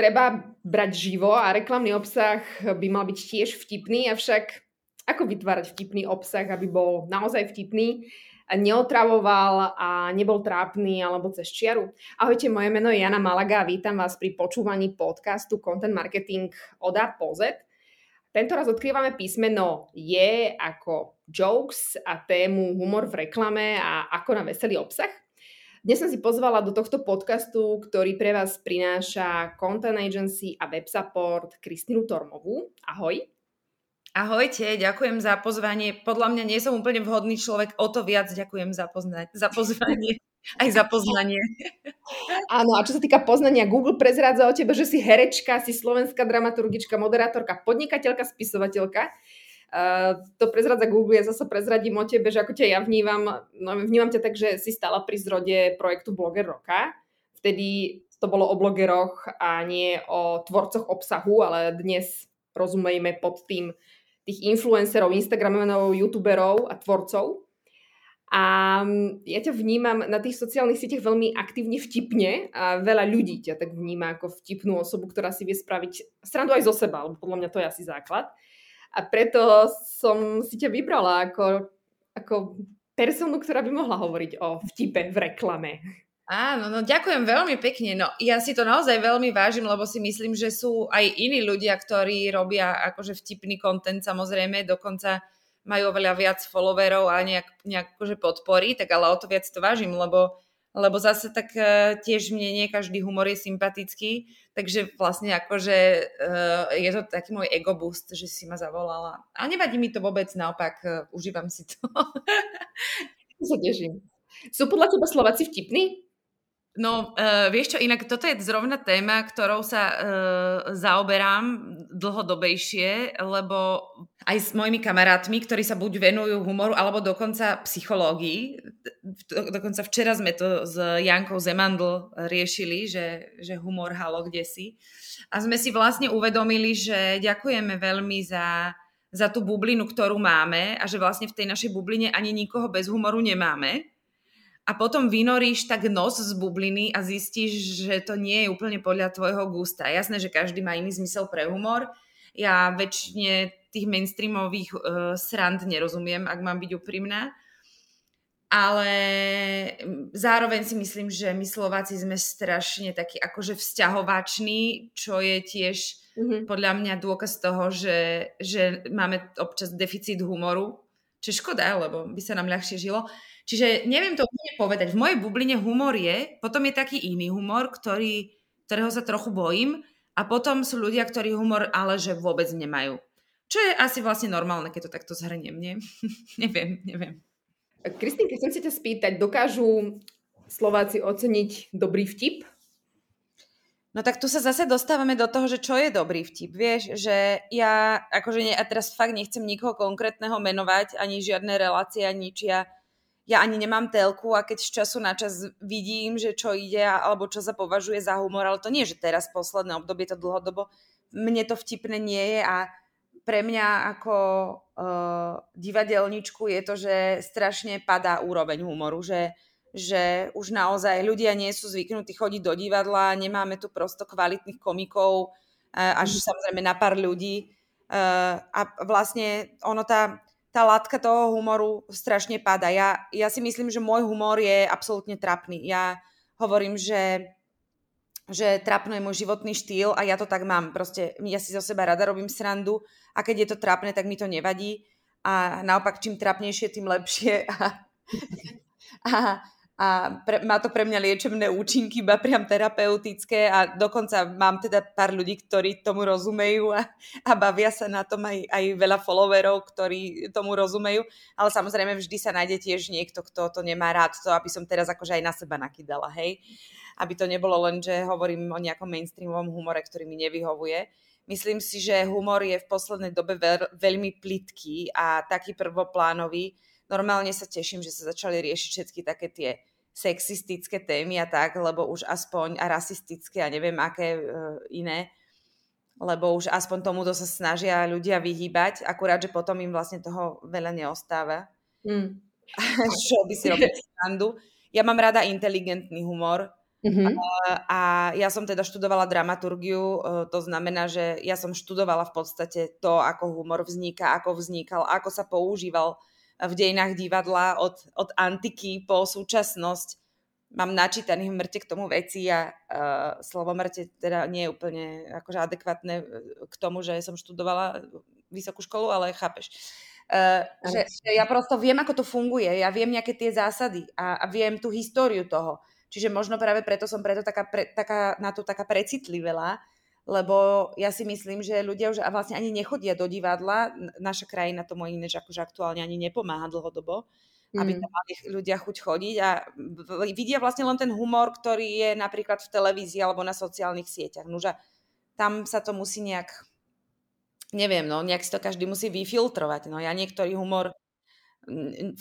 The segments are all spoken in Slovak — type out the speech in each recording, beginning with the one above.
treba brať živo a reklamný obsah by mal byť tiež vtipný, avšak ako vytvárať vtipný obsah, aby bol naozaj vtipný, neotravoval a nebol trápny alebo cez čiaru. Ahojte, moje meno je Jana Malaga a vítam vás pri počúvaní podcastu Content Marketing od A po Z. Tento raz odkrývame písmeno je ako jokes a tému humor v reklame a ako na veselý obsah. Dnes som si pozvala do tohto podcastu, ktorý pre vás prináša Content Agency a Web Support Kristinu Tormovú. Ahoj. Ahojte, ďakujem za pozvanie. Podľa mňa nie som úplne vhodný človek, o to viac ďakujem za, poznať, za pozvanie. Aj za poznanie. Áno, a čo sa týka poznania, Google prezrádza o tebe, že si herečka, si slovenská dramaturgička, moderátorka, podnikateľka, spisovateľka. Uh, to prezradza Google, ja zase prezradím o tebe, že ako ťa ja vnímam, no vnímam ťa tak, že si stala pri zrode projektu Bloger roka. Vtedy to bolo o blogeroch a nie o tvorcoch obsahu, ale dnes rozumejme pod tým tých influencerov, instagramerov, youtuberov a tvorcov. A mm, ja ťa vnímam na tých sociálnych sieťach veľmi aktívne vtipne a veľa ľudí ťa tak vníma ako vtipnú osobu, ktorá si vie spraviť srandu aj zo seba, lebo podľa mňa to je asi základ. A preto som si ťa vybrala ako, ako personu, ktorá by mohla hovoriť o vtipe v reklame. Áno, no ďakujem veľmi pekne. No ja si to naozaj veľmi vážim, lebo si myslím, že sú aj iní ľudia, ktorí robia akože vtipný kontent samozrejme, dokonca majú oveľa viac followerov a nejak, nejak akože podporí, tak ale o to viac to vážim, lebo lebo zase tak uh, tiež mne nie každý humor je sympatický, takže vlastne akože uh, je to taký môj ego boost, že si ma zavolala. A nevadí mi to vôbec, naopak uh, užívam si to. sa teším. Sú podľa teba Slováci vtipní? No, uh, vieš čo, inak toto je zrovna téma, ktorou sa uh, zaoberám dlhodobejšie, lebo aj s mojimi kamarátmi, ktorí sa buď venujú humoru, alebo dokonca psychológii. Do, dokonca včera sme to s Jankou Zemandl riešili, že, že humor halo kde si. A sme si vlastne uvedomili, že ďakujeme veľmi za, za tú bublinu, ktorú máme a že vlastne v tej našej bubline ani nikoho bez humoru nemáme a potom vynoríš tak nos z bubliny a zistíš, že to nie je úplne podľa tvojho gusta. Jasné, že každý má iný zmysel pre humor. Ja väčšine tých mainstreamových uh, srand nerozumiem, ak mám byť úprimná. Ale zároveň si myslím, že my Slováci sme strašne takí akože vzťahovační, čo je tiež mm-hmm. podľa mňa dôkaz toho, že, že máme občas deficit humoru. Čo je škoda, lebo by sa nám ľahšie žilo. Čiže neviem to úplne povedať. V mojej bubline humor je, potom je taký iný humor, ktorý, ktorého sa trochu bojím a potom sú ľudia, ktorí humor ale že vôbec nemajú. Čo je asi vlastne normálne, keď to takto zhrniem, nie? neviem, neviem. Kristýnka, chcem sa ťa spýtať, dokážu Slováci oceniť dobrý vtip? No tak tu sa zase dostávame do toho, že čo je dobrý vtip. Vieš, že ja akože ne, a teraz fakt nechcem nikoho konkrétneho menovať, ani žiadne relácie, ani nič. Ja ja ani nemám telku a keď z času na čas vidím, že čo ide alebo čo sa považuje za humor, ale to nie, že teraz posledné obdobie to dlhodobo, mne to vtipné nie je a pre mňa ako uh, divadelničku je to, že strašne padá úroveň humoru, že, že už naozaj ľudia nie sú zvyknutí chodiť do divadla, nemáme tu prosto kvalitných komikov, uh, až mhm. samozrejme na pár ľudí. Uh, a vlastne ono tá tá látka toho humoru strašne páda. Ja, ja si myslím, že môj humor je absolútne trapný. Ja hovorím, že, že trapno je môj životný štýl a ja to tak mám. Proste ja si zo seba rada robím srandu a keď je to trapné, tak mi to nevadí. A naopak, čím trapnejšie, tým lepšie. A, a, a pre, má to pre mňa liečebné účinky, iba priam terapeutické a dokonca mám teda pár ľudí, ktorí tomu rozumejú a, a bavia sa na tom aj, aj veľa followerov, ktorí tomu rozumejú, ale samozrejme vždy sa nájde tiež niekto, kto to nemá rád, to aby som teraz akože aj na seba nakydala, hej. Aby to nebolo len, že hovorím o nejakom mainstreamovom humore, ktorý mi nevyhovuje. Myslím si, že humor je v poslednej dobe veľ, veľmi plitký a taký prvoplánový. Normálne sa teším, že sa začali riešiť všetky také tie sexistické témy a tak, lebo už aspoň a rasistické a neviem aké uh, iné, lebo už aspoň tomuto sa snažia ľudia vyhýbať, akurát, že potom im vlastne toho veľa neostáva. Mm. Čo by si robiť srandu. Ja mám rada inteligentný humor, Uh-huh. A ja som teda študovala dramaturgiu, e, to znamená, že ja som študovala v podstate to, ako humor vzniká, ako vznikal, ako sa používal v dejinách divadla od, od antiky po súčasnosť. Mám načítaných mŕte k tomu veci a uh, slovo mŕte teda nie je úplne akože adekvátne e, k tomu, že som študovala vysokú školu, ale chápeš. Uh, že, že ja prosto viem, ako to funguje, ja viem nejaké tie zásady a, a viem tú históriu toho. Čiže možno práve preto som preto taká, pre, taká, na to taká precitlivela, lebo ja si myslím, že ľudia už vlastne ani nechodia do divadla. Naša krajina tomu inéž akože aktuálne ani nepomáha dlhodobo, mm. aby tam mali ľudia chuť chodiť a vidia vlastne len ten humor, ktorý je napríklad v televízii alebo na sociálnych sieťach. Nože tam sa to musí nejak, neviem, no, nejak si to každý musí vyfiltrovať. No ja niektorý humor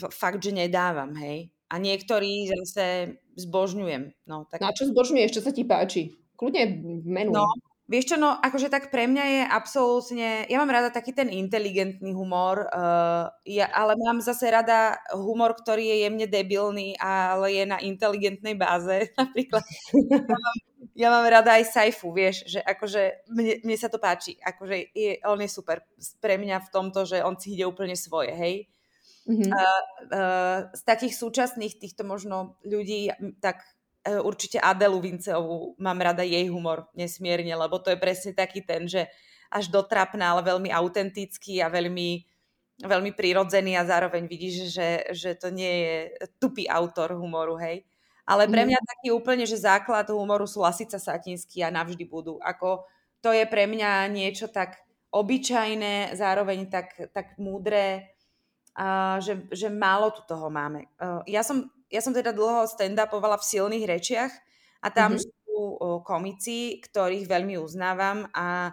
fakt, že nedávam, hej. A niektorí zase zbožňujem. No, tak... no a čo zbožňuješ? Čo sa ti páči? Kľudne menu. No, vieš čo, no akože tak pre mňa je absolútne, ja mám rada taký ten inteligentný humor, uh, ja, ale mám zase rada humor, ktorý je jemne debilný, ale je na inteligentnej báze. Napríklad ja mám, ja mám rada aj Saifu, vieš, že akože mne, mne sa to páči, akože je, on je super pre mňa v tomto, že on si ide úplne svoje, hej Mm-hmm. Uh, uh, z takých súčasných týchto možno ľudí, tak určite Adelu Vinceovú mám rada jej humor nesmierne, lebo to je presne taký ten, že až dotrapná, ale veľmi autentický a veľmi, veľmi prirodzený a zároveň vidíš, že, že to nie je tupý autor humoru, hej. Ale pre mhm. mňa taký úplne, že základ humoru sú Lasica Satinský a navždy budú. Ako to je pre mňa niečo tak obyčajné, zároveň tak, tak múdre, uh, že, že málo tu toho máme. Uh, ja, som, ja som teda dlho stand-upovala v silných rečiach a tam mm-hmm. sú komici, ktorých veľmi uznávam a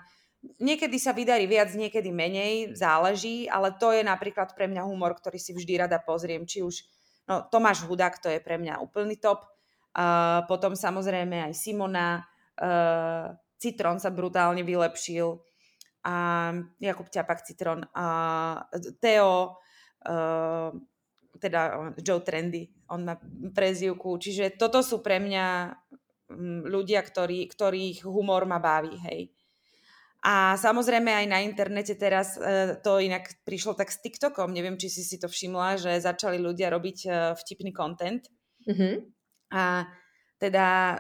niekedy sa vydarí viac, niekedy menej, záleží, ale to je napríklad pre mňa humor, ktorý si vždy rada pozriem, či už no, Tomáš Hudák, to je pre mňa úplný top, uh, potom samozrejme aj Simona, uh, Citron sa brutálne vylepšil, a Jakub Ťapak Citron, a Teo, uh, teda Joe Trendy, on má prezivku, čiže toto sú pre mňa um, ľudia, ktorí, ktorých humor ma baví, hej. A samozrejme aj na internete teraz uh, to inak prišlo tak s TikTokom, neviem, či si si to všimla, že začali ľudia robiť uh, vtipný content. Mm-hmm. A teda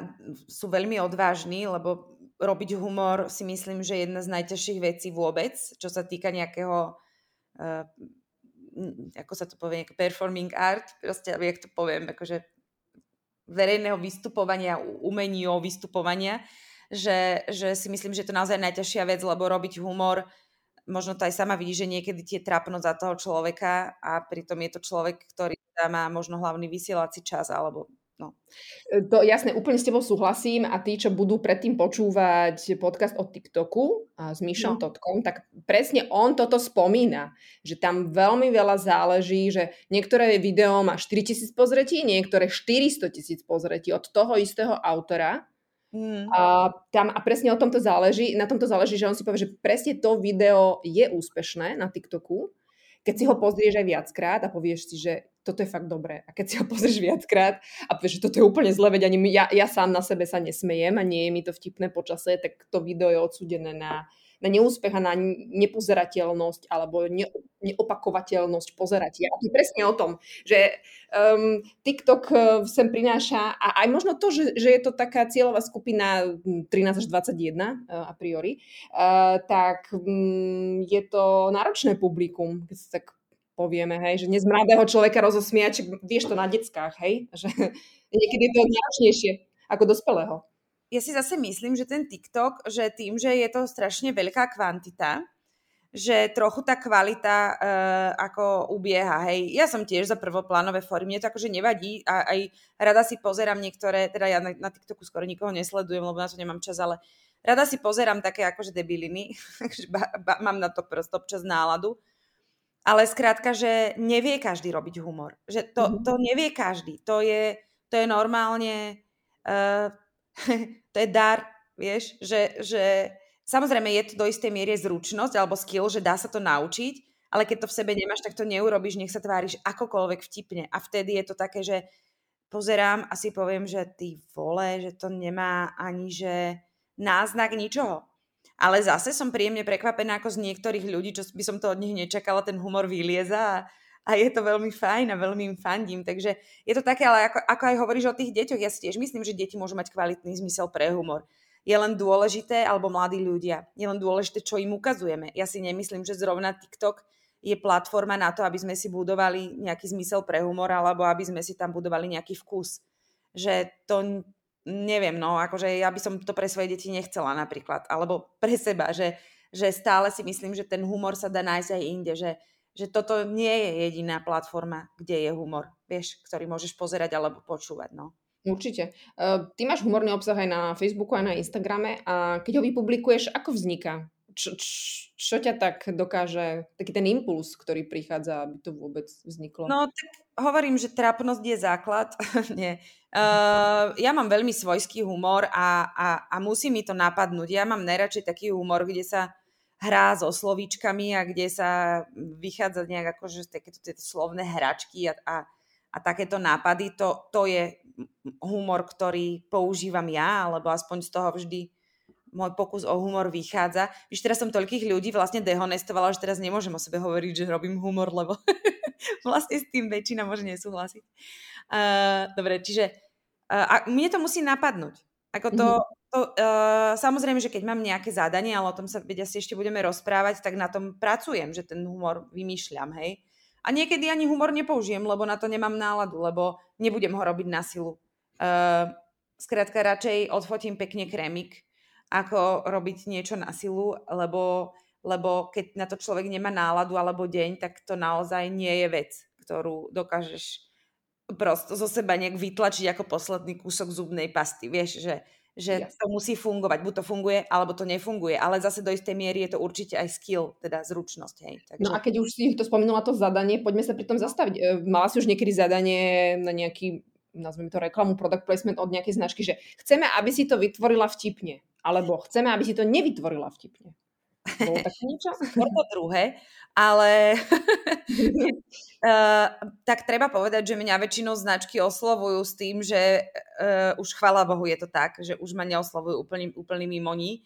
sú veľmi odvážni, lebo robiť humor si myslím, že je jedna z najťažších vecí vôbec, čo sa týka nejakého ako sa to povie, performing art, proste, jak to poviem, akože verejného vystupovania, umení o vystupovania, že, že si myslím, že je to naozaj najťažšia vec, lebo robiť humor, možno to aj sama vidí, že niekedy tie trapno za toho človeka a pritom je to človek, ktorý má možno hlavný vysielací čas alebo No. E, to jasné, úplne s tebou súhlasím a tí, čo budú predtým počúvať podcast o TikToku a s Myšom no. Totkom, tak presne on toto spomína, že tam veľmi veľa záleží, že niektoré video má 4000 pozretí, niektoré 400 tisíc pozretí od toho istého autora. Mm. A, tam, a presne o tomto záleží, na tomto záleží, že on si povie, že presne to video je úspešné na TikToku, keď si ho pozrieš aj viackrát a povieš si, že toto je fakt dobré. A keď si ho pozrieš viackrát a povieš, že toto je úplne zle, veď ani my, ja, ja sám na sebe sa nesmejem a nie je mi to vtipné počasie, tak to video je odsudené na, na neúspech a na nepozerateľnosť alebo ne, neopakovateľnosť pozeratia. A to je presne o tom, že um, TikTok uh, sem prináša a aj možno to, že, že je to taká cieľová skupina 13 až 21 uh, a priori, uh, tak um, je to náročné publikum, keď sa tak povieme, hej, že dnes mladého človeka rozosmiať, vieš to na deckách, hej, že niekedy je to náročnejšie ako dospelého. Ja si zase myslím, že ten TikTok, že tým, že je to strašne veľká kvantita, že trochu tá kvalita uh, ako ubieha, hej. Ja som tiež za prvoplánové formy, mne to akože nevadí a aj rada si pozerám niektoré, teda ja na, na TikToku skoro nikoho nesledujem, lebo na to nemám čas, ale rada si pozerám také akože debiliny, ba, ba, mám na to prosto občas náladu, ale skrátka, že nevie každý robiť humor. Že to, mm-hmm. to nevie každý. To je, to je normálne, uh, to je dar, vieš, že, že samozrejme je to do istej miery zručnosť alebo skill, že dá sa to naučiť, ale keď to v sebe nemáš, tak to neurobiš, nech sa tváriš akokoľvek vtipne. A vtedy je to také, že pozerám a si poviem, že ty vole, že to nemá ani že náznak ničoho. Ale zase som príjemne prekvapená ako z niektorých ľudí, čo by som to od nich nečakala, ten humor vylieza a, a je to veľmi fajn a veľmi im fandím. Takže je to také, ale ako, ako aj hovoríš o tých deťoch, ja si tiež myslím, že deti môžu mať kvalitný zmysel pre humor. Je len dôležité, alebo mladí ľudia, je len dôležité, čo im ukazujeme. Ja si nemyslím, že zrovna TikTok je platforma na to, aby sme si budovali nejaký zmysel pre humor alebo aby sme si tam budovali nejaký vkus. Že to neviem, no akože ja by som to pre svoje deti nechcela napríklad, alebo pre seba, že, že stále si myslím, že ten humor sa dá nájsť aj inde, že, že toto nie je jediná platforma, kde je humor, vieš, ktorý môžeš pozerať alebo počúvať, no. Určite. Uh, ty máš humorný obsah aj na Facebooku, aj na Instagrame a keď ho vypublikuješ, ako vzniká? Čo, čo ťa tak dokáže, taký ten impuls, ktorý prichádza, aby to vôbec vzniklo? No, tak hovorím, že trápnosť je základ. Nie. Uh, ja mám veľmi svojský humor a, a, a musí mi to napadnúť. Ja mám najradšej taký humor, kde sa hrá so slovíčkami a kde sa vychádza nejak akože takéto tieto slovné hračky a, a, a takéto nápady. To, to je humor, ktorý používam ja, alebo aspoň z toho vždy môj pokus o humor vychádza. Víš, teraz som toľkých ľudí vlastne dehonestovala, že teraz nemôžem o sebe hovoriť, že robím humor, lebo vlastne s tým väčšina môže nesúhlasiť. Uh, dobre, čiže uh, a mne to musí napadnúť. Ako to, mm-hmm. to uh, samozrejme, že keď mám nejaké zadanie, ale o tom sa veď asi ešte budeme rozprávať, tak na tom pracujem, že ten humor vymýšľam, hej. A niekedy ani humor nepoužijem, lebo na to nemám náladu, lebo nebudem ho robiť na silu. Uh, skrátka radšej odfotím pekne krémik, ako robiť niečo na silu, lebo, lebo keď na to človek nemá náladu alebo deň, tak to naozaj nie je vec, ktorú dokážeš prosto zo seba nejak vytlačiť ako posledný kúsok zubnej pasty. Vieš, že, že to musí fungovať. Buď to funguje, alebo to nefunguje. Ale zase do istej miery je to určite aj skill, teda zručnosť. Hej. Takže... No a keď už si to spomenula to zadanie, poďme sa pri tom zastaviť. E, mala si už niekedy zadanie na nejaký nazvime to reklamu, product placement od nejakej značky, že chceme, aby si to vytvorila vtipne. Alebo chceme, aby si to nevytvorila vtipne. Bolo také niečo? Skôr to druhé, ale uh, tak treba povedať, že mňa väčšinou značky oslovujú s tým, že uh, už chvala Bohu je to tak, že už ma neoslovujú úplný, úplný mimoní,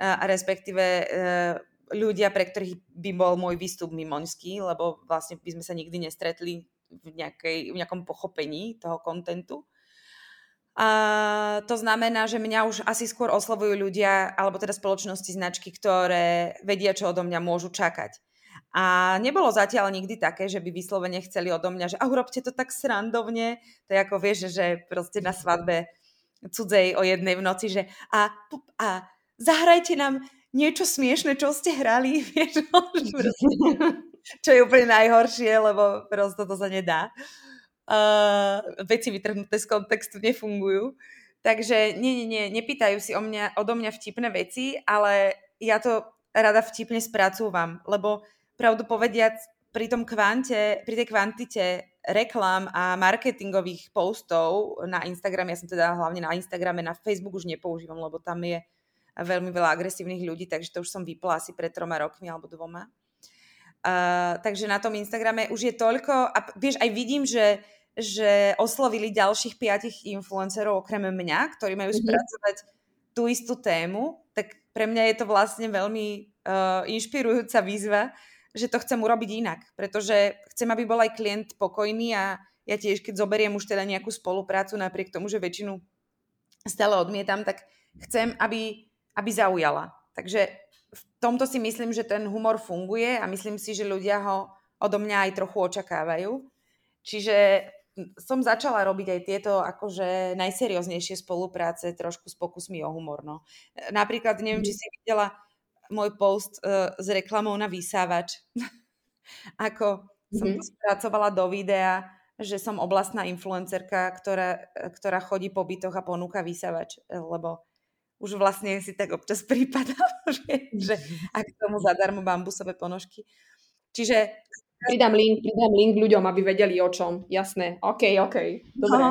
uh, respektíve uh, ľudia, pre ktorých by bol môj výstup mimoňský, lebo vlastne by sme sa nikdy nestretli v, nejakej, v nejakom pochopení toho kontentu. A to znamená, že mňa už asi skôr oslovujú ľudia, alebo teda spoločnosti, značky, ktoré vedia, čo odo mňa môžu čakať. A nebolo zatiaľ nikdy také, že by vyslovene chceli odo mňa, že a urobte to tak srandovne. To je ako vieš, že proste na svadbe cudzej o jednej v noci, že a, a zahrajte nám niečo smiešne, čo ste hrali, vieš, čo je úplne najhoršie, lebo prosto to sa nedá uh, veci vytrhnuté z kontextu nefungujú. Takže nie, nie, nie, nepýtajú si o mňa, odo mňa vtipné veci, ale ja to rada vtipne spracúvam, lebo pravdu povediac, pri tom kvante, pri tej kvantite reklám a marketingových postov na Instagram, ja som teda hlavne na Instagrame, na Facebook už nepoužívam, lebo tam je veľmi veľa agresívnych ľudí, takže to už som vypla asi pred troma rokmi alebo dvoma. Uh, takže na tom Instagrame už je toľko a vieš, aj vidím, že že oslovili ďalších piatich influencerov okrem mňa, ktorí majú mm-hmm. spracovať tú istú tému, tak pre mňa je to vlastne veľmi uh, inšpirujúca výzva, že to chcem urobiť inak, pretože chcem, aby bol aj klient pokojný a ja tiež, keď zoberiem už teda nejakú spoluprácu, napriek tomu, že väčšinu stále odmietam, tak chcem, aby, aby zaujala. Takže v tomto si myslím, že ten humor funguje a myslím si, že ľudia ho odo mňa aj trochu očakávajú. Čiže som začala robiť aj tieto akože najserióznejšie spolupráce trošku s pokusmi o humor. No. Napríklad, neviem, či mhm. si videla môj post uh, s reklamou na vysávač. Ako som to mhm. spracovala do videa, že som oblastná influencerka, ktorá, ktorá chodí po bytoch a ponúka vysávač, lebo už vlastne si tak občas prípada, že, že ak tomu zadarmo bambusové ponožky. Čiže... Pridám link, pridám link ľuďom, aby vedeli o čom. Jasné. OK, OK. Dobre. No,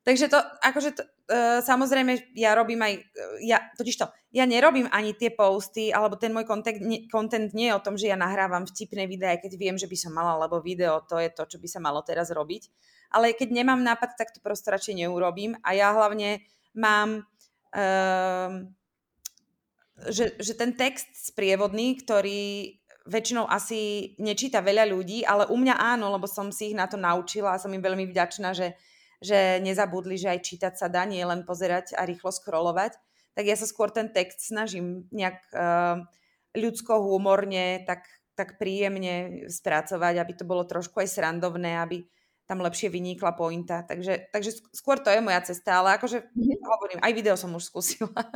takže to, akože to, uh, samozrejme, ja robím aj, uh, ja, totiž to, ja nerobím ani tie posty, alebo ten môj content, content nie je o tom, že ja nahrávam vtipné videá, keď viem, že by som mala, lebo video to je to, čo by sa malo teraz robiť. Ale keď nemám nápad, tak to prosto radšej neurobím. A ja hlavne mám um, že, že ten text sprievodný, ktorý väčšinou asi nečíta veľa ľudí, ale u mňa áno, lebo som si ich na to naučila a som im veľmi vďačná, že, že nezabudli, že aj čítať sa dá, nie len pozerať a rýchlo scrollovať. Tak ja sa skôr ten text snažím nejak uh, ľudsko, humorne, tak, tak príjemne spracovať, aby to bolo trošku aj srandovné, aby tam lepšie vynikla pointa. Takže, takže skôr to je moja cesta, ale akože mm-hmm. hovorím, aj video som už skúsila.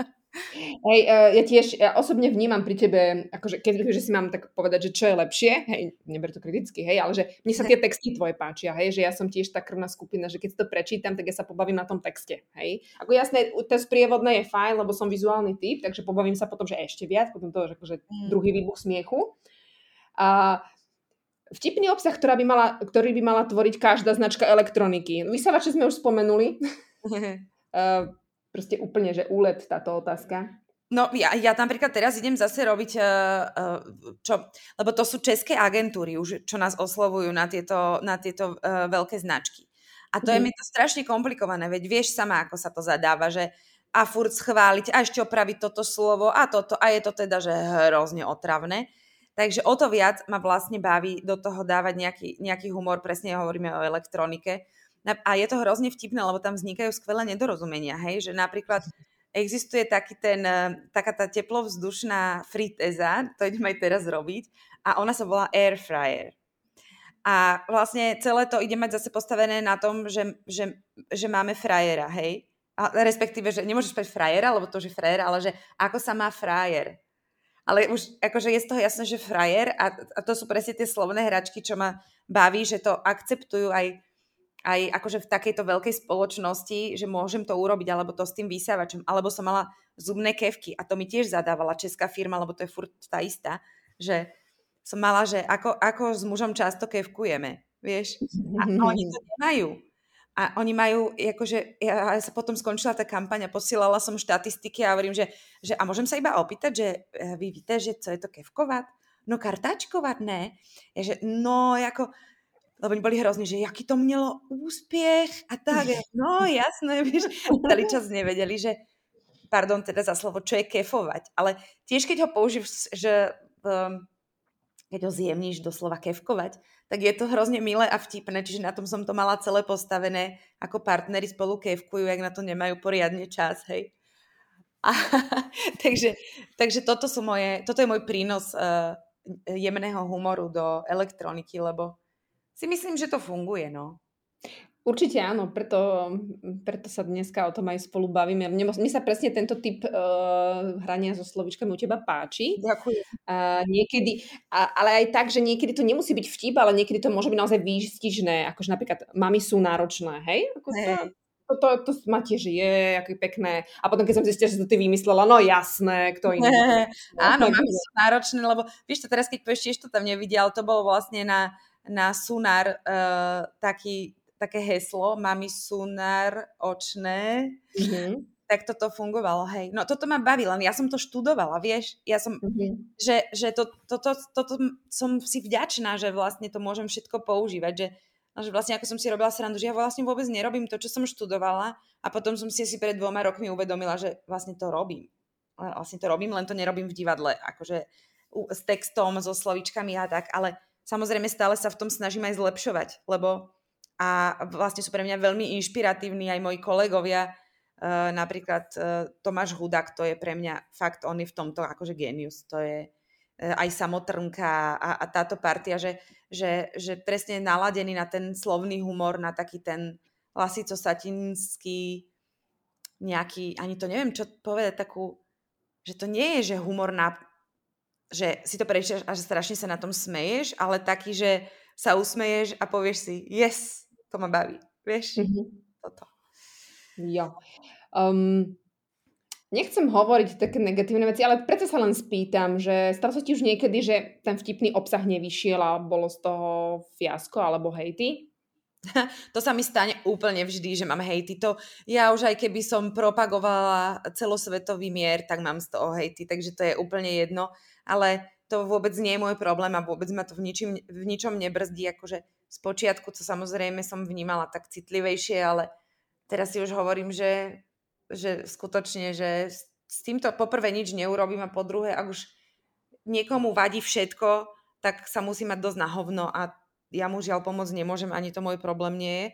Hej, uh, ja tiež ja osobne vnímam pri tebe, akože keď že si mám tak povedať, že čo je lepšie, hej, neber to kriticky, hej, ale že mne sa tie texty tvoje páčia, hej, že ja som tiež tá krvná skupina, že keď si to prečítam, tak ja sa pobavím na tom texte, hej. Ako jasné, to sprievodné je fajn, lebo som vizuálny typ, takže pobavím sa potom, že ešte viac, potom to, že akože mm. druhý výbuch smiechu. A uh, Vtipný obsah, ktorá by mala, ktorý by mala tvoriť každá značka elektroniky. Vysavače sme už spomenuli. uh, proste úplne, že úlet táto otázka. No ja, ja napríklad teraz idem zase robiť, uh, čo, lebo to sú české agentúry už, čo nás oslovujú na tieto, na tieto uh, veľké značky. A to mm. je mhm. mi to strašne komplikované, veď vieš sama, ako sa to zadáva, že a furt schváliť a ešte opraviť toto slovo a toto a je to teda, že hrozne otravné. Takže o to viac ma vlastne baví do toho dávať nejaký, nejaký humor, presne hovoríme o elektronike. A je to hrozne vtipné, lebo tam vznikajú skvelé nedorozumenia, hej, že napríklad existuje taký ten, e, taká tá teplovzdušná friteza, to idem aj teraz robiť, a ona sa volá air fryer. A vlastne celé to ide mať zase postavené na tom, že, že, že máme frajera, hej? A respektíve, že nemôžeš povedať frajera, lebo to, že frajer, ale že ako sa má frajer ale už akože je z toho jasné, že frajer a, a to sú presne tie slovné hračky, čo ma baví, že to akceptujú aj, aj akože v takejto veľkej spoločnosti, že môžem to urobiť, alebo to s tým vysávačom, alebo som mala zubné kevky a to mi tiež zadávala česká firma, lebo to je furt tá istá, že som mala, že ako, ako s mužom často kevkujeme, vieš, a oni to nemajú. A oni majú, akože, ja sa potom skončila tá kampaň a posielala som štatistiky a hovorím, že, že a môžem sa iba opýtať, že e, vy víte, že co je to kevkovat? No kartáčkovat, ne. Ja, že, no, ako, lebo oni boli hrozní, že jaký to mělo úspěch a tak. No jasné, vieš, celý čas nevedeli, že pardon teda za slovo, čo je kefovať. Ale tiež keď ho použíš, že um, keď ho zjemníš doslova kevkovať, tak je to hrozne milé a vtipné, čiže na tom som to mala celé postavené, ako partneri spolu kevkujú, jak na to nemajú poriadne čas, hej. A, takže, takže toto, sú moje, toto je môj prínos uh, jemného humoru do elektroniky, lebo si myslím, že to funguje, no. Určite áno, preto, preto sa dneska o tom aj spolu bavíme. Mne, mne sa presne tento typ uh, hrania so slovičkami u teba páči. Ďakujem. Uh, niekedy, a, ale aj tak, že niekedy to nemusí byť vtip, ale niekedy to môže byť naozaj výstižné, akože napríklad mami sú náročné, hej? Ako hey. to, to, to, to ma tiež je, aké pekné. A potom, keď som zistila, že to ty vymyslela, no jasné, kto iný. Áno, mami sú náročné, lebo vieš to teraz, keď povieš, tiež to tam nevidel, to bolo vlastne na, na Sunar uh, taký také heslo, mami sunár očné, mm-hmm. tak toto fungovalo, hej. No toto ma baví, len ja som to študovala, vieš, ja som, mm-hmm. že, že to, toto, toto som si vďačná, že vlastne to môžem všetko používať, že, že vlastne ako som si robila srandu, že ja vlastne vôbec nerobím to, čo som študovala a potom som si asi pred dvoma rokmi uvedomila, že vlastne to robím. Vlastne to robím, len to nerobím v divadle, akože s textom, so slovičkami a tak, ale samozrejme stále sa v tom snažím aj zlepšovať, lebo a vlastne sú pre mňa veľmi inšpiratívni aj moji kolegovia, uh, napríklad uh, Tomáš Hudák, to je pre mňa fakt, on je v tomto akože genius, to je uh, aj samotrnka a, a táto partia, že, že, že presne naladený na ten slovný humor, na taký ten lasico-satinský nejaký, ani to neviem, čo povedať, takú, že to nie je, že humor na, že si to prečítaš a že strašne sa na tom smeješ, ale taký, že sa usmeješ a povieš si, yes, to ma baví, vieš? Mm-hmm. Toto. Jo. Um, Nechcem hovoriť také negatívne veci, ale predsa sa len spýtam, že stalo sa ti už niekedy, že ten vtipný obsah nevyšiel a bolo z toho fiasko alebo hejty? to sa mi stane úplne vždy, že mám hejty. To ja už aj keby som propagovala celosvetový mier, tak mám z toho hejty, takže to je úplne jedno. Ale to vôbec nie je môj problém a vôbec ma to v, ničím, v ničom nebrzdí. Akože z počiatku to samozrejme som vnímala tak citlivejšie, ale teraz si už hovorím, že, že skutočne, že s týmto poprvé nič neurobím a po druhé, ak už niekomu vadí všetko, tak sa musí mať dosť na hovno a ja mu žiaľ pomôcť nemôžem, ani to môj problém nie je.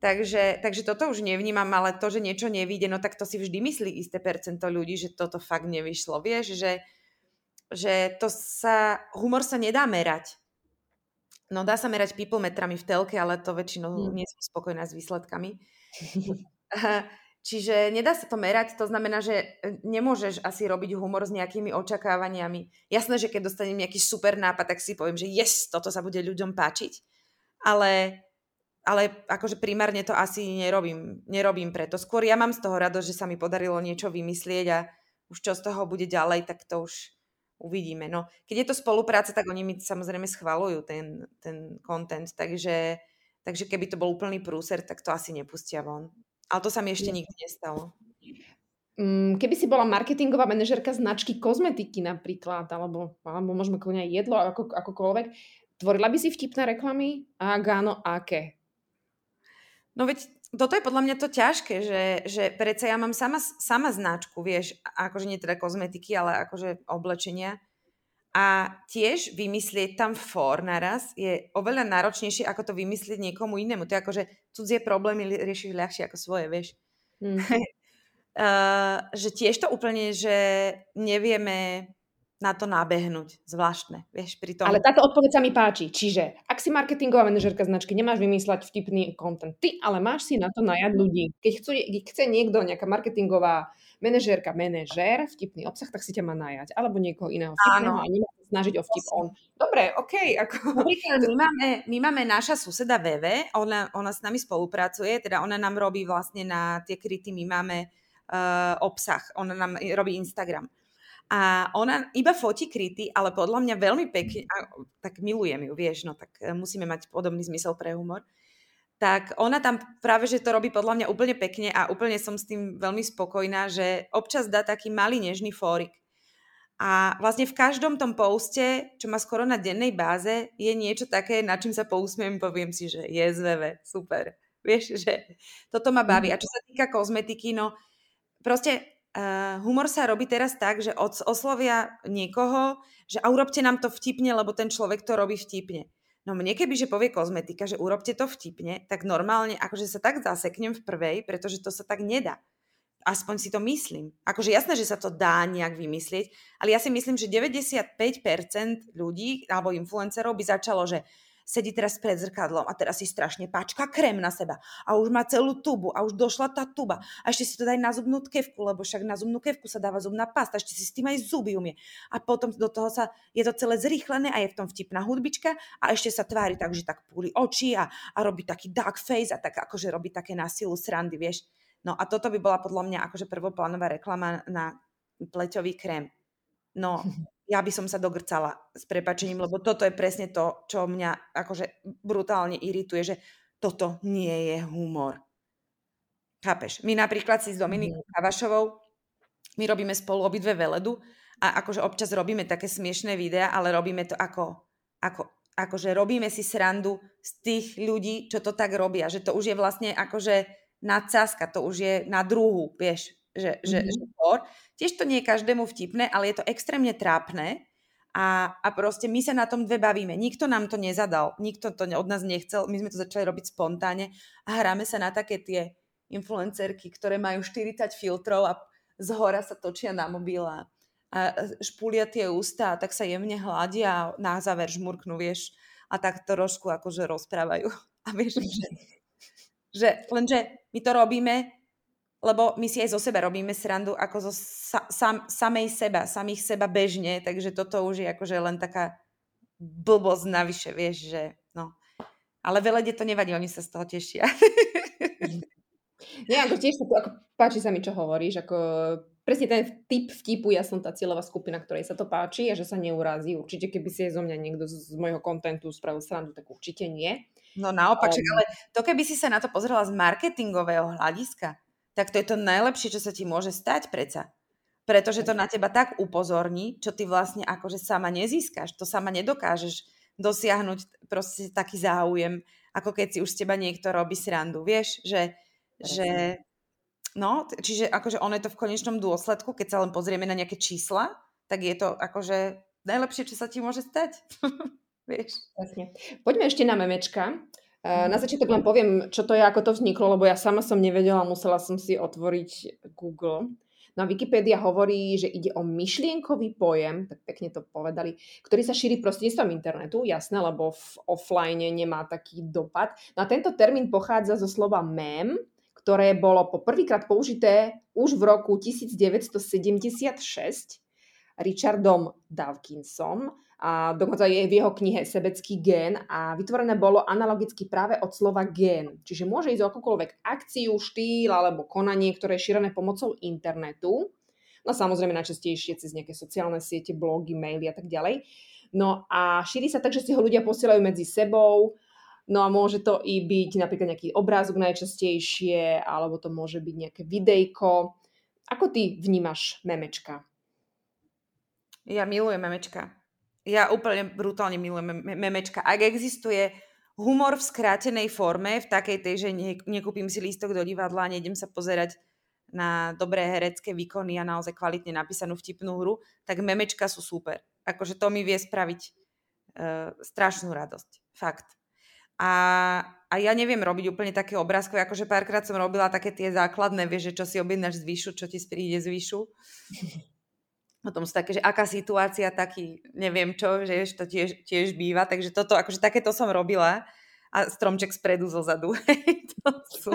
Takže, takže toto už nevnímam, ale to, že niečo nevíde, no tak to si vždy myslí isté percento ľudí, že toto fakt nevyšlo. Vieš, že, že to sa, humor sa nedá merať. No dá sa merať people metrami v telke, ale to väčšinou hmm. nie som spokojná s výsledkami. Čiže nedá sa to merať, to znamená, že e, nemôžeš asi robiť humor s nejakými očakávaniami. Jasné, že keď dostanem nejaký super nápad, tak si poviem, že yes, toto sa bude ľuďom páčiť. Ale, ale akože primárne to asi nerobím, nerobím preto. Skôr ja mám z toho radosť, že sa mi podarilo niečo vymyslieť a už čo z toho bude ďalej, tak to už uvidíme. No, keď je to spolupráca, tak oni mi samozrejme schvalujú ten, ten content, takže, takže keby to bol úplný prúser, tak to asi nepustia von. Ale to sa mi ešte nikdy nestalo. Mm, keby si bola marketingová manažerka značky kozmetiky napríklad, alebo, alebo možno kľudne aj jedlo, ako, akokoľvek, tvorila by si vtipné reklamy? A ak áno, aké? No veď toto je podľa mňa to ťažké, že, že predsa ja mám sama, sama značku, vieš, akože nie teda kozmetiky, ale akože oblečenia. A tiež vymyslieť tam for naraz je oveľa náročnejšie, ako to vymyslieť niekomu inému. To je ako, že cudzie problémy riešiš ľahšie ako svoje, vieš. Mm. uh, že tiež to úplne, že nevieme na to nabehnúť. Zvláštne, vieš, pri tom. Ale táto odpoveď sa mi páči. Čiže, ak si marketingová manažerka značky, nemáš vymýšľať vtipný content. Ty, ale máš si na to najať ľudí. Keď chce, chce niekto, nejaká marketingová manažérka, manažér, vtipný obsah, tak si ťa má najať. Alebo niekoho iného vtipného Áno. a nemá sa snažiť o vtip on. Dobre, OK. Ako... My, máme, my máme naša suseda Veve, ona, ona s nami spolupracuje, teda ona nám robí vlastne na tie kryty, my máme uh, obsah, ona nám robí Instagram. A ona iba fotí kryty, ale podľa mňa veľmi pekne, tak milujem ju, vieš, no tak e, musíme mať podobný zmysel pre humor. Tak ona tam práve, že to robí podľa mňa úplne pekne a úplne som s tým veľmi spokojná, že občas dá taký malý nežný fórik. A vlastne v každom tom poste, čo má skoro na dennej báze, je niečo také, na čím sa pousmiem, poviem si, že je zveve, super. Vieš, že toto ma baví. Mhm. A čo sa týka kozmetiky, no proste Humor sa robí teraz tak, že od, oslovia niekoho, že a urobte nám to vtipne, lebo ten človek to robí vtipne. No mne keby, že povie kozmetika, že urobte to vtipne, tak normálne akože sa tak zaseknem v prvej, pretože to sa tak nedá. Aspoň si to myslím. Akože jasné, že sa to dá nejak vymyslieť, ale ja si myslím, že 95% ľudí alebo influencerov by začalo, že sedí teraz pred zrkadlom a teraz si strašne páčka krém na seba a už má celú tubu a už došla tá tuba a ešte si to daj na zubnú tkevku, lebo však na zubnú kevku sa dáva zubná pasta, ešte si s tým aj zuby umie. A potom do toho sa, je to celé zrýchlené a je v tom vtipná hudbička a ešte sa tvári tak, že tak púli oči a, a robí taký dark face a tak akože robí také násilu srandy, vieš. No a toto by bola podľa mňa akože prvoplánová reklama na pleťový krém. No, ja by som sa dogrcala s prepačením, lebo toto je presne to, čo mňa akože brutálne irituje, že toto nie je humor. Chápeš? My napríklad si s Dominikou mhm. Kavašovou, my robíme spolu obidve veledu a akože občas robíme také smiešné videá, ale robíme to ako, ako akože robíme si srandu z tých ľudí, čo to tak robia, že to už je vlastne akože nadsázka, to už je na druhu, vieš, že, mm-hmm. že, že for. Tiež to nie je každému vtipné, ale je to extrémne trápne a, a proste my sa na tom dve bavíme. Nikto nám to nezadal, nikto to od nás nechcel, my sme to začali robiť spontáne a hráme sa na také tie influencerky, ktoré majú 40 filtrov a z hora sa točia na mobil a, a špúlia tie ústa a tak sa jemne hladia a na záver žmurknú, vieš, a tak trošku akože rozprávajú. A vieš, že, že lenže my to robíme lebo my si aj zo seba robíme srandu ako zo sa, sam, samej seba, samých seba bežne, takže toto už je akože len taká blbosť navyše, vieš, že no. Ale velede to nevadí, oni sa z toho tešia. Nie, ako tiež ako, páči sa mi, čo hovoríš, ako presne ten typ vtipu, ja som tá cieľová skupina, ktorej sa to páči a že sa neurazí. Určite, keby si je zo mňa niekto z, z môjho kontentu spravil srandu, tak určite nie. No naopak, um, ale to keby si sa na to pozrela z marketingového hľadiska, tak to je to najlepšie, čo sa ti môže stať preca. Pretože to na teba tak upozorní, čo ty vlastne akože sama nezískaš, to sama nedokážeš dosiahnuť proste taký záujem, ako keď si už z teba niekto robí srandu. Vieš, že, že No, čiže akože ono je to v konečnom dôsledku, keď sa len pozrieme na nejaké čísla, tak je to akože najlepšie, čo sa ti môže stať. Vieš? Jasne. Poďme ešte na memečka. Eh, na začiatok len poviem, čo to je, ako to vzniklo, lebo ja sama som nevedela, musela som si otvoriť Google. No a Wikipedia hovorí, že ide o myšlienkový pojem, tak pekne to povedali, ktorý sa šíri prostredníctvom internetu, jasné, lebo v offline nemá taký dopad. No a tento termín pochádza zo slova mem, ktoré bolo po prvýkrát použité už v roku 1976 Richardom Dawkinsom a dokonca je v jeho knihe Sebecký gén a vytvorené bolo analogicky práve od slova gén. Čiže môže ísť o akúkoľvek akciu, štýl alebo konanie, ktoré je šírené pomocou internetu. No samozrejme najčastejšie cez nejaké sociálne siete, blogy, maily a tak ďalej. No a šíri sa tak, že si ho ľudia posielajú medzi sebou, No a môže to i byť napríklad nejaký obrázok najčastejšie, alebo to môže byť nejaké videjko. Ako ty vnímaš memečka? Ja milujem memečka. Ja úplne brutálne milujem memečka. Ak existuje humor v skrátenej forme, v takej tej, že ne, nekúpim si lístok do divadla a nejdem sa pozerať na dobré herecké výkony a naozaj kvalitne napísanú vtipnú hru, tak memečka sú super. Akože to mi vie spraviť uh, strašnú radosť. Fakt. A, a ja neviem robiť úplne také obrázkové, akože párkrát som robila také tie základné, vieš, že čo si objednáš z výšu, čo ti príde z výšu. Potom sú také, že aká situácia, taký, neviem čo, že to tiež, tiež býva, takže toto, akože takéto som robila a stromček spredu zo zadu. to, sú,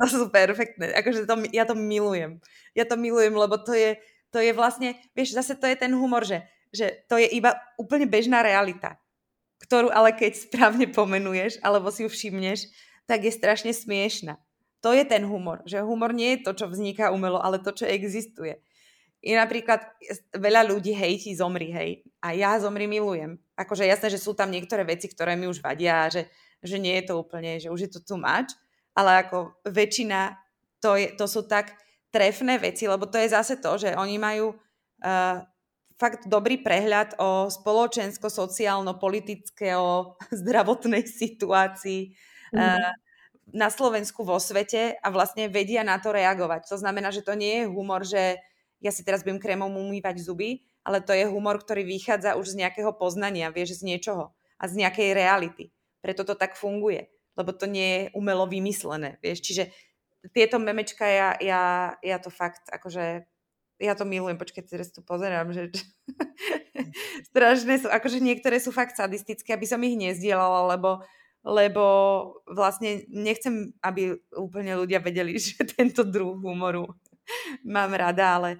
to sú perfektné, akože to, ja to milujem. Ja to milujem, lebo to je, to je vlastne, vieš, zase to je ten humor, že, že to je iba úplne bežná realita ktorú ale keď správne pomenuješ alebo si ju všimneš, tak je strašne smiešna. To je ten humor, že humor nie je to, čo vzniká umelo, ale to, čo existuje. I napríklad veľa ľudí hejtí zomri, hej. A ja zomri milujem. Akože jasné, že sú tam niektoré veci, ktoré mi už vadia, že, že nie je to úplne, že už je to too much, ale ako väčšina, to, je, to sú tak trefné veci, lebo to je zase to, že oni majú uh, fakt dobrý prehľad o spoločensko-sociálno-politické, o zdravotnej situácii mm. na Slovensku, vo svete a vlastne vedia na to reagovať. To znamená, že to nie je humor, že ja si teraz budem krémom umývať zuby, ale to je humor, ktorý vychádza už z nejakého poznania, vieš, z niečoho a z nejakej reality. Preto to tak funguje, lebo to nie je umelo vymyslené, vieš. Čiže tieto memečka ja, ja, ja to fakt akože ja to milujem, počkaj, teraz tu pozerám, že strašné sú, akože niektoré sú fakt sadistické, aby som ich nezdielala, lebo, lebo vlastne nechcem, aby úplne ľudia vedeli, že tento druh humoru mám rada, ale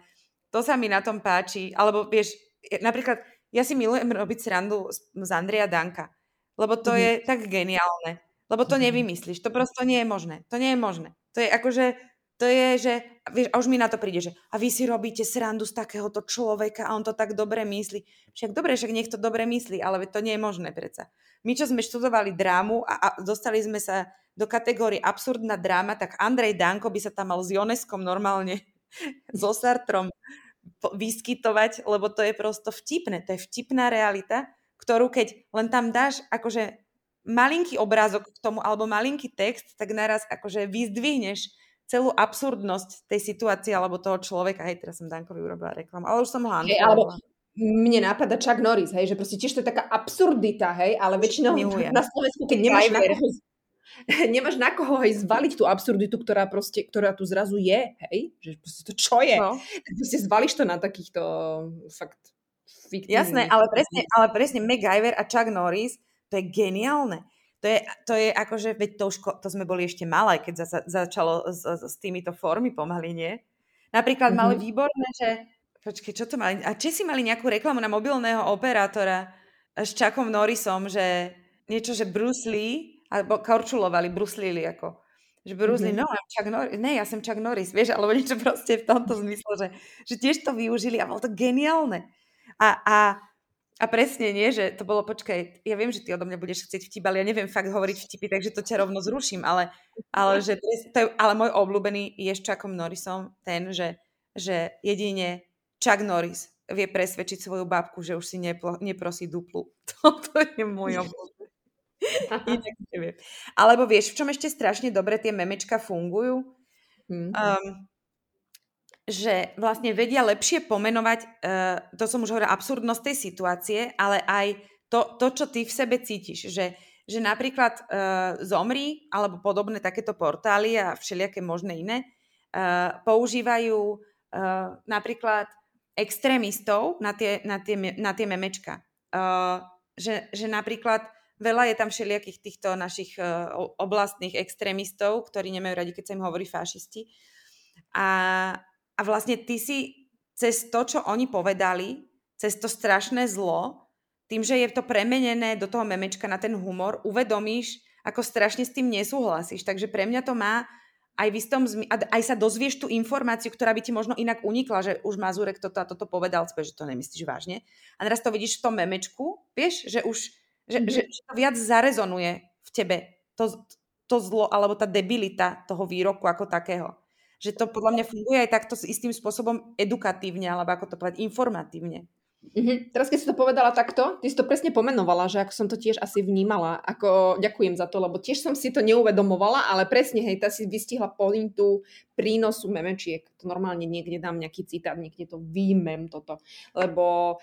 to sa mi na tom páči, alebo vieš, napríklad ja si milujem robiť srandu z, Andrea Danka, lebo to mm-hmm. je tak geniálne, lebo to mhm. nevymyslíš, to prosto nie je možné, to nie je možné. To je akože to je, že, vieš, a už mi na to príde, že a vy si robíte srandu z takéhoto človeka a on to tak dobre myslí. Však dobre, však nech to dobre myslí, ale to nie je možné predsa. My, čo sme študovali drámu a, a dostali sme sa do kategórie absurdná dráma, tak Andrej Danko by sa tam mal s Joneskom normálne, so Sartrom vyskytovať, lebo to je prosto vtipné. To je vtipná realita, ktorú keď len tam dáš akože malinký obrázok k tomu alebo malinký text, tak naraz akože vyzdvihneš celú absurdnosť tej situácie alebo toho človeka. Hej, teraz som Dankovi urobila reklamu, ale už som ho hey, alebo mne nápada Chuck Norris, hej, že proste tiež to je taká absurdita, hej, ale väčšinou na Slovensku, keď nemáš na koho, nemáš na koho hej, zvaliť tú absurditu, ktorá proste, ktorá tu zrazu je, hej, že proste to čo je, no. proste zvališ to na takýchto fakt fiktívnych. Jasné, ale presne, ale presne MacGyver a Chuck Norris, to je geniálne to je, to je akože, veď to už, to sme boli ešte malé, keď za, začalo s, s, týmito formy pomaly, nie? Napríklad mm-hmm. mali výborné, že, počkej, čo to mali, a si mali nejakú reklamu na mobilného operátora s Chuckom Norrisom, že niečo, že Bruce Lee, alebo korčulovali, Bruce Lee ako, Že Bruce Lee, mm-hmm. no, I'm Chuck Norris. Ne, ja som Chuck Norris, vieš, alebo niečo proste v tomto zmysle, že, že tiež to využili a bolo to geniálne. A, a, a presne nie, že to bolo, počkaj, ja viem, že ty odo mňa budeš chcieť vtip, ale ja neviem fakt hovoriť vtipy, takže to ťa rovno zruším, ale, ale, že, to je, ale môj obľúbený je s Chuckom Norrisom ten, že, že jedine Chuck Norris vie presvedčiť svoju babku, že už si neplo, neprosí duplu. Toto je môj obľúbený. Inak neviem. Alebo vieš, v čom ešte strašne dobre tie memečka fungujú? Mm. Um, že vlastne vedia lepšie pomenovať, uh, to som už hovorila, absurdnosť tej situácie, ale aj to, to čo ty v sebe cítiš. Že, že napríklad uh, Zomri alebo podobné takéto portály a všelijaké možné iné uh, používajú uh, napríklad extrémistov na tie, na tie, na tie memečka. Uh, že, že napríklad Veľa je tam všelijakých týchto našich uh, oblastných extrémistov, ktorí nemajú radi, keď sa im hovorí fašisti. A, a vlastne ty si cez to, čo oni povedali, cez to strašné zlo, tým, že je to premenené do toho memečka na ten humor, uvedomíš, ako strašne s tým nesúhlasíš. Takže pre mňa to má aj v istom zmi- aj sa dozvieš tú informáciu, ktorá by ti možno inak unikla, že už Mazurek toto a toto povedal, že to nemyslíš vážne. A teraz to vidíš v tom memečku, vieš, že už že, mm-hmm. že, že to viac zarezonuje v tebe, to, to zlo alebo tá debilita toho výroku ako takého. Že to podľa mňa funguje aj takto s istým spôsobom edukatívne, alebo ako to povedať, informatívne. Mm-hmm. Teraz keď si to povedala takto, ty si to presne pomenovala, že ako som to tiež asi vnímala, ako ďakujem za to, lebo tiež som si to neuvedomovala, ale presne, hej, tá si vystihla pointu prínosu memečiek. To normálne niekde dám nejaký citát, niekde to výjmem toto, lebo uh,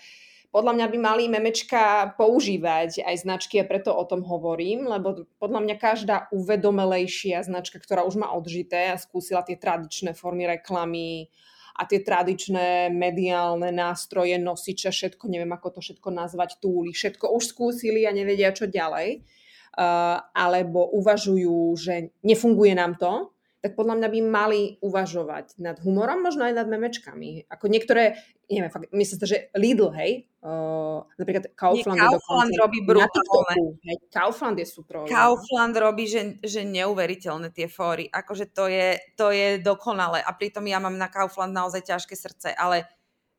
podľa mňa by mali memečka používať aj značky a preto o tom hovorím, lebo podľa mňa každá uvedomelejšia značka, ktorá už má odžité a skúsila tie tradičné formy reklamy a tie tradičné mediálne nástroje, nosiče, všetko, neviem ako to všetko nazvať, túly, všetko už skúsili a nevedia čo ďalej, uh, alebo uvažujú, že nefunguje nám to, tak podľa mňa by mali uvažovať nad humorom, možno aj nad memečkami. Ako niektoré, neviem, fakt, myslím si, že Lidl, hej, uh, napríklad Kaufland, Nie, Kaufland dokonca, robí brutálne. Hej, Kaufland je super. Kaufland robí, že, že neuveriteľné tie fóry. Akože to je, to je dokonale. A pritom ja mám na Kaufland naozaj ťažké srdce, ale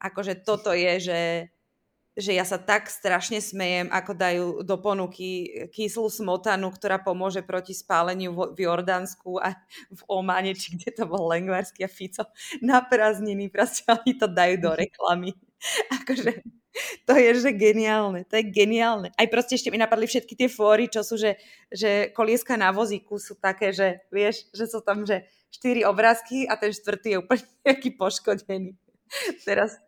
akože toto je, že že ja sa tak strašne smejem, ako dajú do ponuky kyslú smotanu, ktorá pomôže proti spáleniu v Jordánsku a v Omane, či kde to bol Lengvarsky a Fico, na prázdniny, proste oni to dajú do reklamy. akože, to je, že geniálne, to je geniálne. Aj proste ešte mi napadli všetky tie fóry, čo sú, že, že kolieska na vozíku sú také, že vieš, že sú tam, že štyri obrázky a ten štvrtý je úplne nejaký poškodený. Teraz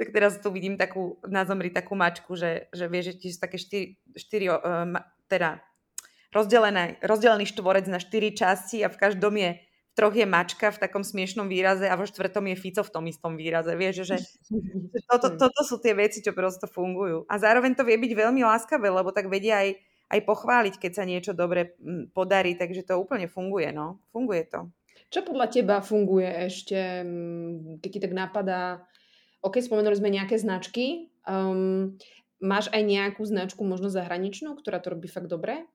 tak teraz tu vidím takú, na zomri takú mačku, že, že vie, že tiež také štyri, štyri uh, teda rozdelené, rozdelený štvorec na štyri časti a v každom je v troch je mačka v takom smiešnom výraze a vo štvrtom je Fico v tom istom výraze. Vieš, že, že toto, toto sú tie veci, čo prosto fungujú. A zároveň to vie byť veľmi láskavé, lebo tak vedia aj, aj pochváliť, keď sa niečo dobre podarí, takže to úplne funguje, no. Funguje to. Čo podľa teba funguje ešte, keď ti tak napadá OK, spomenuli sme nejaké značky. Um, máš aj nejakú značku, možno zahraničnú, ktorá to robí fakt dobre?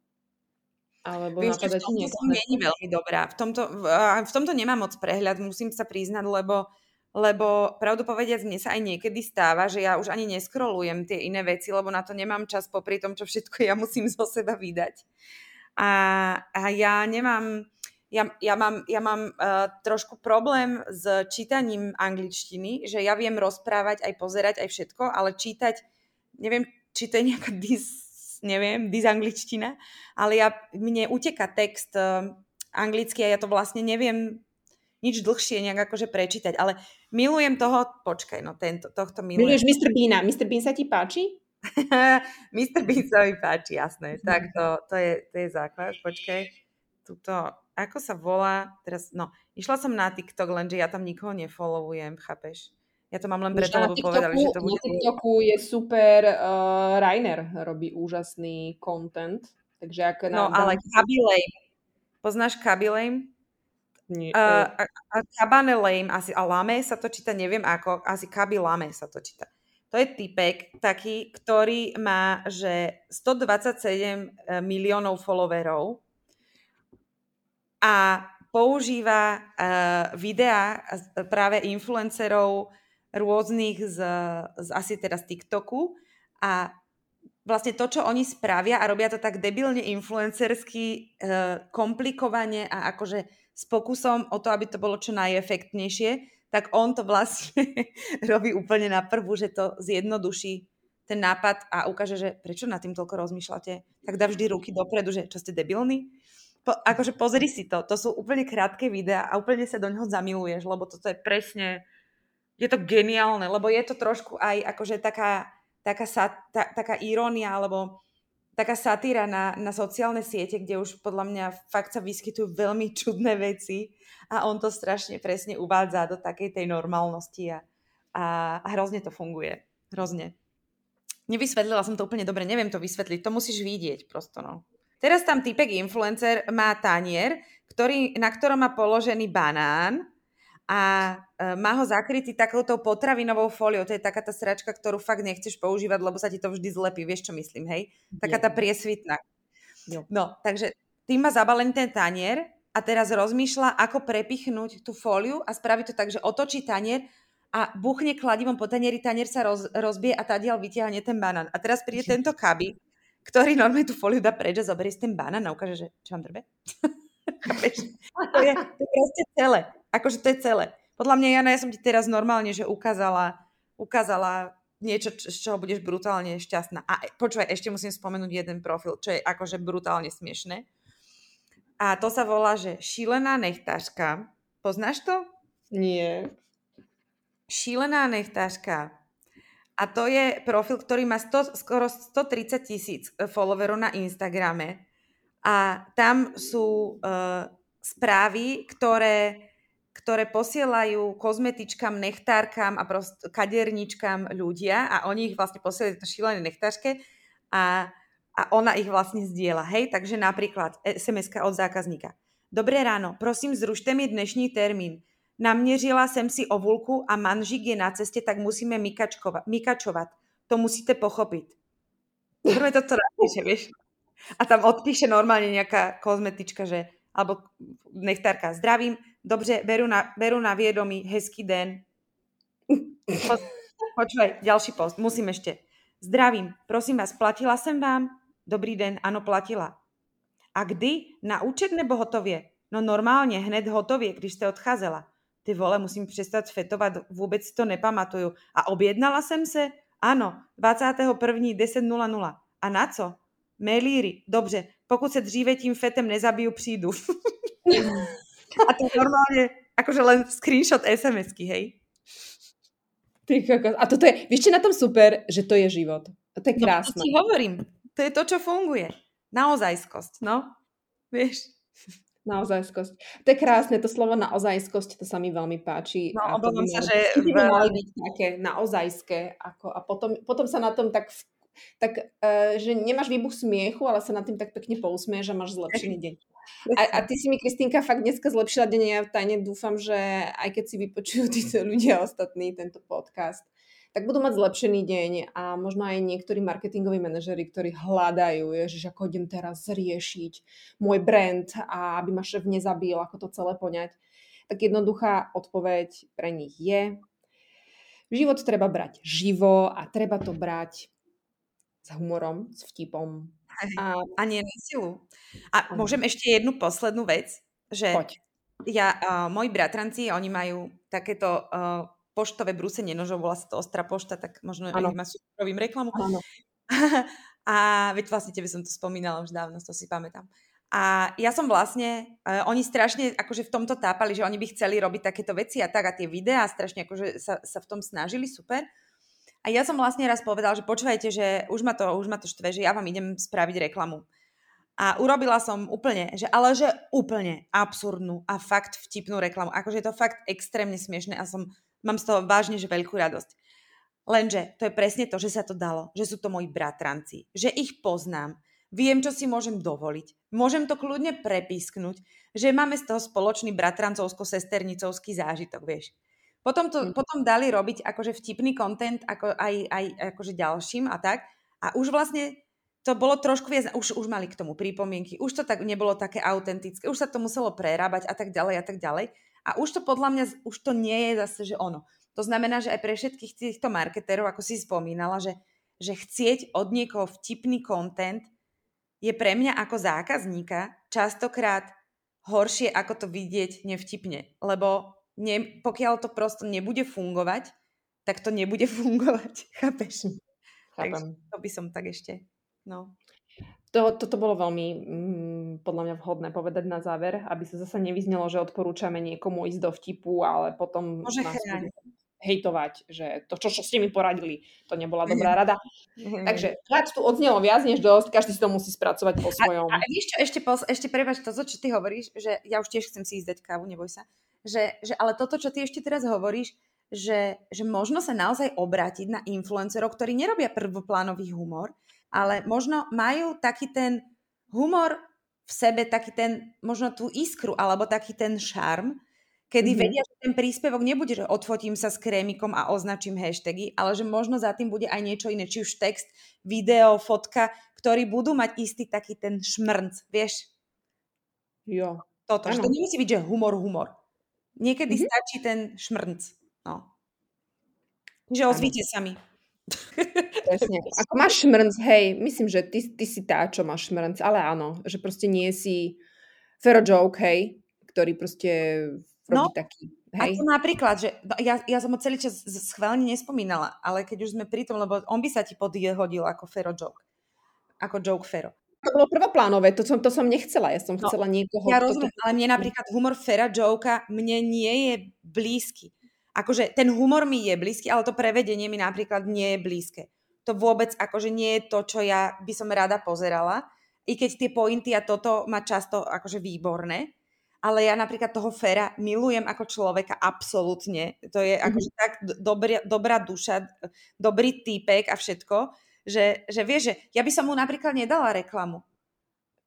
Alebo Vieš, v tomto som není veľmi dobrá. V tomto, v, tomto nemám moc prehľad, musím sa priznať, lebo, lebo pravdu povediac, mne sa aj niekedy stáva, že ja už ani neskrolujem tie iné veci, lebo na to nemám čas popri tom, čo všetko ja musím zo seba vydať. A, a ja nemám ja, ja mám, ja mám uh, trošku problém s čítaním angličtiny, že ja viem rozprávať, aj pozerať, aj všetko, ale čítať, neviem, či to je nejaká dis, neviem, disangličtina, ale ja, mne uteka text uh, anglicky a ja to vlastne neviem nič dlhšie nejak akože prečítať, ale milujem toho, počkaj, no tento, tohto milujem. Miluješ Mr. Beana. Mr. Bean sa ti páči? Mr. Bean sa mi páči, jasné. Tak to, to, je, to je základ, počkaj. Tuto, ako sa volá, teraz, no, išla som na TikTok, lenže ja tam nikoho nefollowujem, chápeš? Ja to mám len preto, lebo TikToku, povedali, že to bude... Na TikToku je super, uh, Rainer robí úžasný content, takže ak... No, nám, ale Kabilej, poznáš Kabilej? Nie. Uh, a, a Kabane Lame, asi, a Lame sa to číta, neviem ako, asi Kaby Lame sa to číta. To je typek taký, ktorý má, že 127 miliónov followerov a používa uh, videá práve influencerov rôznych z, z asi teda z TikToku a vlastne to, čo oni spravia a robia to tak debilne influencersky, uh, komplikovane a akože s pokusom o to, aby to bolo čo najefektnejšie, tak on to vlastne robí úplne na prvú, že to zjednoduší ten nápad a ukáže, že prečo na tým toľko rozmýšľate, tak dá vždy ruky dopredu, že čo ste debilní. Po, akože pozri si to, to sú úplne krátke videá a úplne sa do neho zamiluješ, lebo toto je presne, je to geniálne, lebo je to trošku aj akože taká, taká, tá, taká irónia, alebo taká satíra na, na sociálne siete, kde už podľa mňa fakt sa vyskytujú veľmi čudné veci a on to strašne presne uvádza do takej tej normálnosti a, a, a hrozne to funguje. Hrozne. Nevysvetlila som to úplne dobre, neviem to vysvetliť, to musíš vidieť prosto, no. Teraz tam typek influencer má tanier, ktorý, na ktorom má položený banán a e, má ho zakrytý takouto potravinovou fóliou. To je taká tá sračka, ktorú fakt nechceš používať, lebo sa ti to vždy zlepí. Vieš, čo myslím, hej? Taká tá priesvitná. No, takže tým má zabalený ten tanier a teraz rozmýšľa, ako prepichnúť tú fóliu a spraví to tak, že otočí tanier a buchne kladivom po tanieri, tanier sa roz, rozbije a tadiaľ vytiahne ten banán. A teraz príde tento kaby, ktorý normálne tú foliu dá preč a zoberie si ten banán a ukáže, že čo vám drbe? to, je, to je proste celé. Akože to je celé. Podľa mňa, Jana, ja som ti teraz normálne, že ukázala, ukázala niečo, z čoho budeš brutálne šťastná. A e, počúvaj, ešte musím spomenúť jeden profil, čo je akože brutálne smiešné. A to sa volá, že šílená nechtáška. Poznáš to? Nie. Šílená nechtáška. A to je profil, ktorý má 100, skoro 130 tisíc e, followerov na Instagrame. A tam sú uh, správy, ktoré, ktoré posielajú kozmetičkám, nechtárkam a prost, kaderničkám ľudia a oni ich vlastne posielajú to šílené nechtářke a, a ona ich vlastne zdieľa. Hej, takže napríklad sms od zákazníka. Dobré ráno, prosím zrušte mi dnešní termín Naměřila jsem si ovulku a manžik je na ceste, tak musíme mykačovat. To musíte pochopit. Prvé toto napíše, vieš. A tam odpíše normálne nejaká kozmetička, že, alebo nechtárka, zdravím, dobře, beru na, beru na viedomí, hezký den. Po, počúvaj, ďalší post, musím ešte. Zdravím, prosím vás, platila jsem vám? Dobrý den, ano, platila. A kdy? Na účet nebo hotově? No normálně, hned hotově, když jste odcházela ty vole, musím přestat fetovat, vůbec si to nepamatuju. A objednala jsem se? Ano, 21.10.00. A na co? Melíry. Dobře, pokud se dříve tím fetem nezabiju, přijdu. a to normálne, akože len screenshot SMS-ky, hej? Ty kokos. A toto je, vieš čo na tom super? Že to je život. To je krásne. No, to ti hovorím. To je to, čo funguje. Naozajskosť, no. Vieš? Naozajskosť. To je krásne, to slovo naozajskosť, to sa mi veľmi páči. No, obávam sa, že... By mali byť také naozajské. Ako, a potom, potom sa na tom tak, tak uh, že nemáš výbuch smiechu, ale sa na tým tak pekne pousmieš a máš zlepšený deň. A, a ty si mi, Kristýnka, fakt dneska zlepšila deň. Ja tajne dúfam, že aj keď si vypočujú títo ľudia ostatní tento podcast, tak budú mať zlepšený deň a možno aj niektorí marketingoví manažery, ktorí hľadajú, že ako idem teraz riešiť môj brand a aby ma šéf nezabil, ako to celé poňať. Tak jednoduchá odpoveď pre nich je, život treba brať živo a treba to brať s humorom, s vtipom. A, a nie na silu. A môžem ešte jednu poslednú vec, že Poď. ja, uh, moji bratranci, oni majú takéto uh, poštové brúsenie nožov, volá sa to Ostrá pošta, tak možno ano. má súrovým reklamu. Ano. A veď vlastne tebe som to spomínala už dávno, to si pamätám. A ja som vlastne, uh, oni strašne akože v tomto tápali, že oni by chceli robiť takéto veci a tak a tie videá strašne akože sa, sa v tom snažili, super. A ja som vlastne raz povedal, že počúvajte, že už ma to, už ma to štve, že ja vám idem spraviť reklamu. A urobila som úplne, že ale že úplne absurdnú a fakt vtipnú reklamu. Akože je to fakt extrémne smiešne a som Mám z toho vážne, že veľkú radosť. Lenže to je presne to, že sa to dalo, že sú to moji bratranci, že ich poznám, viem, čo si môžem dovoliť, môžem to kľudne prepísknuť, že máme z toho spoločný bratrancovsko-sesternicovský zážitok, vieš. Potom, to, mm. potom dali robiť akože vtipný content ako aj, aj akože ďalším a tak. A už vlastne to bolo trošku viac, už, už mali k tomu pripomienky, už to tak nebolo také autentické, už sa to muselo prerábať a tak ďalej a tak ďalej. A už to podľa mňa, už to nie je zase, že ono. To znamená, že aj pre všetkých týchto marketérov, ako si spomínala, že, že chcieť od niekoho vtipný content je pre mňa ako zákazníka častokrát horšie, ako to vidieť nevtipne. Lebo ne, pokiaľ to prosto nebude fungovať, tak to nebude fungovať. Chápeš? Takže to by som tak ešte... No. To, toto bolo veľmi mm, podľa mňa vhodné povedať na záver, aby sa zase nevyznelo, že odporúčame niekomu ísť do vtipu, ale potom Môže nás hejtovať, že to, čo, čo ste mi poradili, to nebola dobrá rada. Takže rád tu odznelo viac než dosť, každý si to musí spracovať po svojom. A, a ešte, ešte, ešte prebač to, čo ty hovoríš, že ja už tiež chcem si ísť dať kávu, neboj sa, že, že ale toto, čo ty ešte teraz hovoríš, že, že možno sa naozaj obrátiť na influencerov, ktorí nerobia prvoplánový humor, ale možno majú taký ten humor v sebe, taký ten, možno tú iskru, alebo taký ten šarm, kedy mm-hmm. vedia, že ten príspevok nebude, že odfotím sa s krémikom a označím hashtagy, ale že možno za tým bude aj niečo iné, či už text, video, fotka, ktorí budú mať istý taký ten šmrnc, vieš? Jo. Toto, ano. že to nemusí byť, že humor, humor. Niekedy mm-hmm. stačí ten šmrnc. No. Že ozvíte sa mi. Presne. Ako máš šmrnc, hej, myslím, že ty, ty si tá, čo máš šmrnc, ale áno, že proste nie si Fero Joke, hej, ktorý proste robí no, taký, hej. A to napríklad, že no, ja, ja som ho celý čas schválne nespomínala, ale keď už sme pri tom, lebo on by sa ti podhodil ako Fero Joke. Ako Joke Fero. To bolo prvoplánové, to som, to som nechcela, ja som no, chcela niekoho... Ja rozumiem, toto... ale mne napríklad humor Fera Joka mne nie je blízky akože ten humor mi je blízky, ale to prevedenie mi napríklad nie je blízke. To vôbec akože nie je to, čo ja by som rada pozerala. I keď tie pointy a toto má často akože výborné, ale ja napríklad toho Fera milujem ako človeka absolútne. To je mm-hmm. akože tak dobrá, dobrá duša, dobrý týpek a všetko, že, že vieš, že ja by som mu napríklad nedala reklamu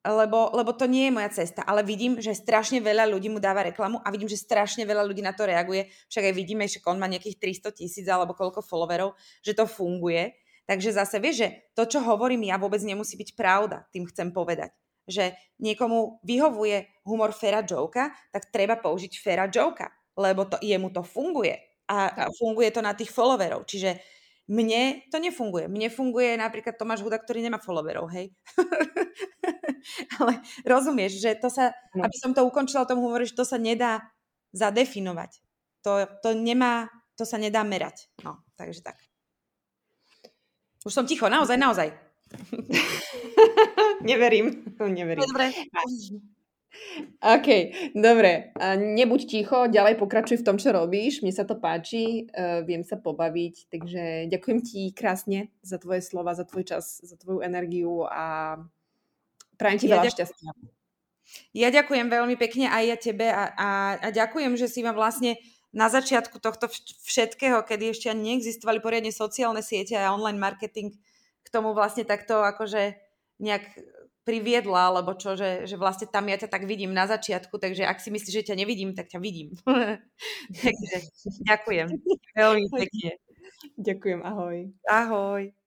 lebo, lebo to nie je moja cesta, ale vidím, že strašne veľa ľudí mu dáva reklamu a vidím, že strašne veľa ľudí na to reaguje. Však aj vidíme, že on má nejakých 300 tisíc alebo koľko followerov, že to funguje. Takže zase vieš, že to, čo hovorím ja, vôbec nemusí byť pravda, tým chcem povedať. Že niekomu vyhovuje humor Fera Joka, tak treba použiť Fera Joka, lebo to, jemu to funguje. A, a funguje to na tých followerov. Čiže mne to nefunguje. Mne funguje napríklad Tomáš Huda, ktorý nemá followerov, hej. Ale rozumieš, že to sa, no. aby som to ukončila, tomu hovorí, že to sa nedá zadefinovať. To, to nemá, to sa nedá merať. No, takže tak. Už som ticho, naozaj, naozaj. Neverím. Neverím. Dobre. OK, dobre. Nebuď ticho, ďalej pokračuj v tom, čo robíš. Mne sa to páči, uh, viem sa pobaviť, takže ďakujem ti krásne za tvoje slova, za tvoj čas, za tvoju energiu a prajem ti ja veľa ďakujem. šťastia. Ja ďakujem veľmi pekne aj ja tebe a, a, a ďakujem, že si ma vlastne na začiatku tohto všetkého, kedy ešte ani neexistovali poriadne sociálne siete a online marketing, k tomu vlastne takto akože nejak priviedla, alebo čo, že, že vlastne tam ja ťa tak vidím na začiatku, takže ak si myslíš, že ťa nevidím, tak ťa vidím. takže ďakujem veľmi pekne. Ďakujem, ahoj. Ahoj.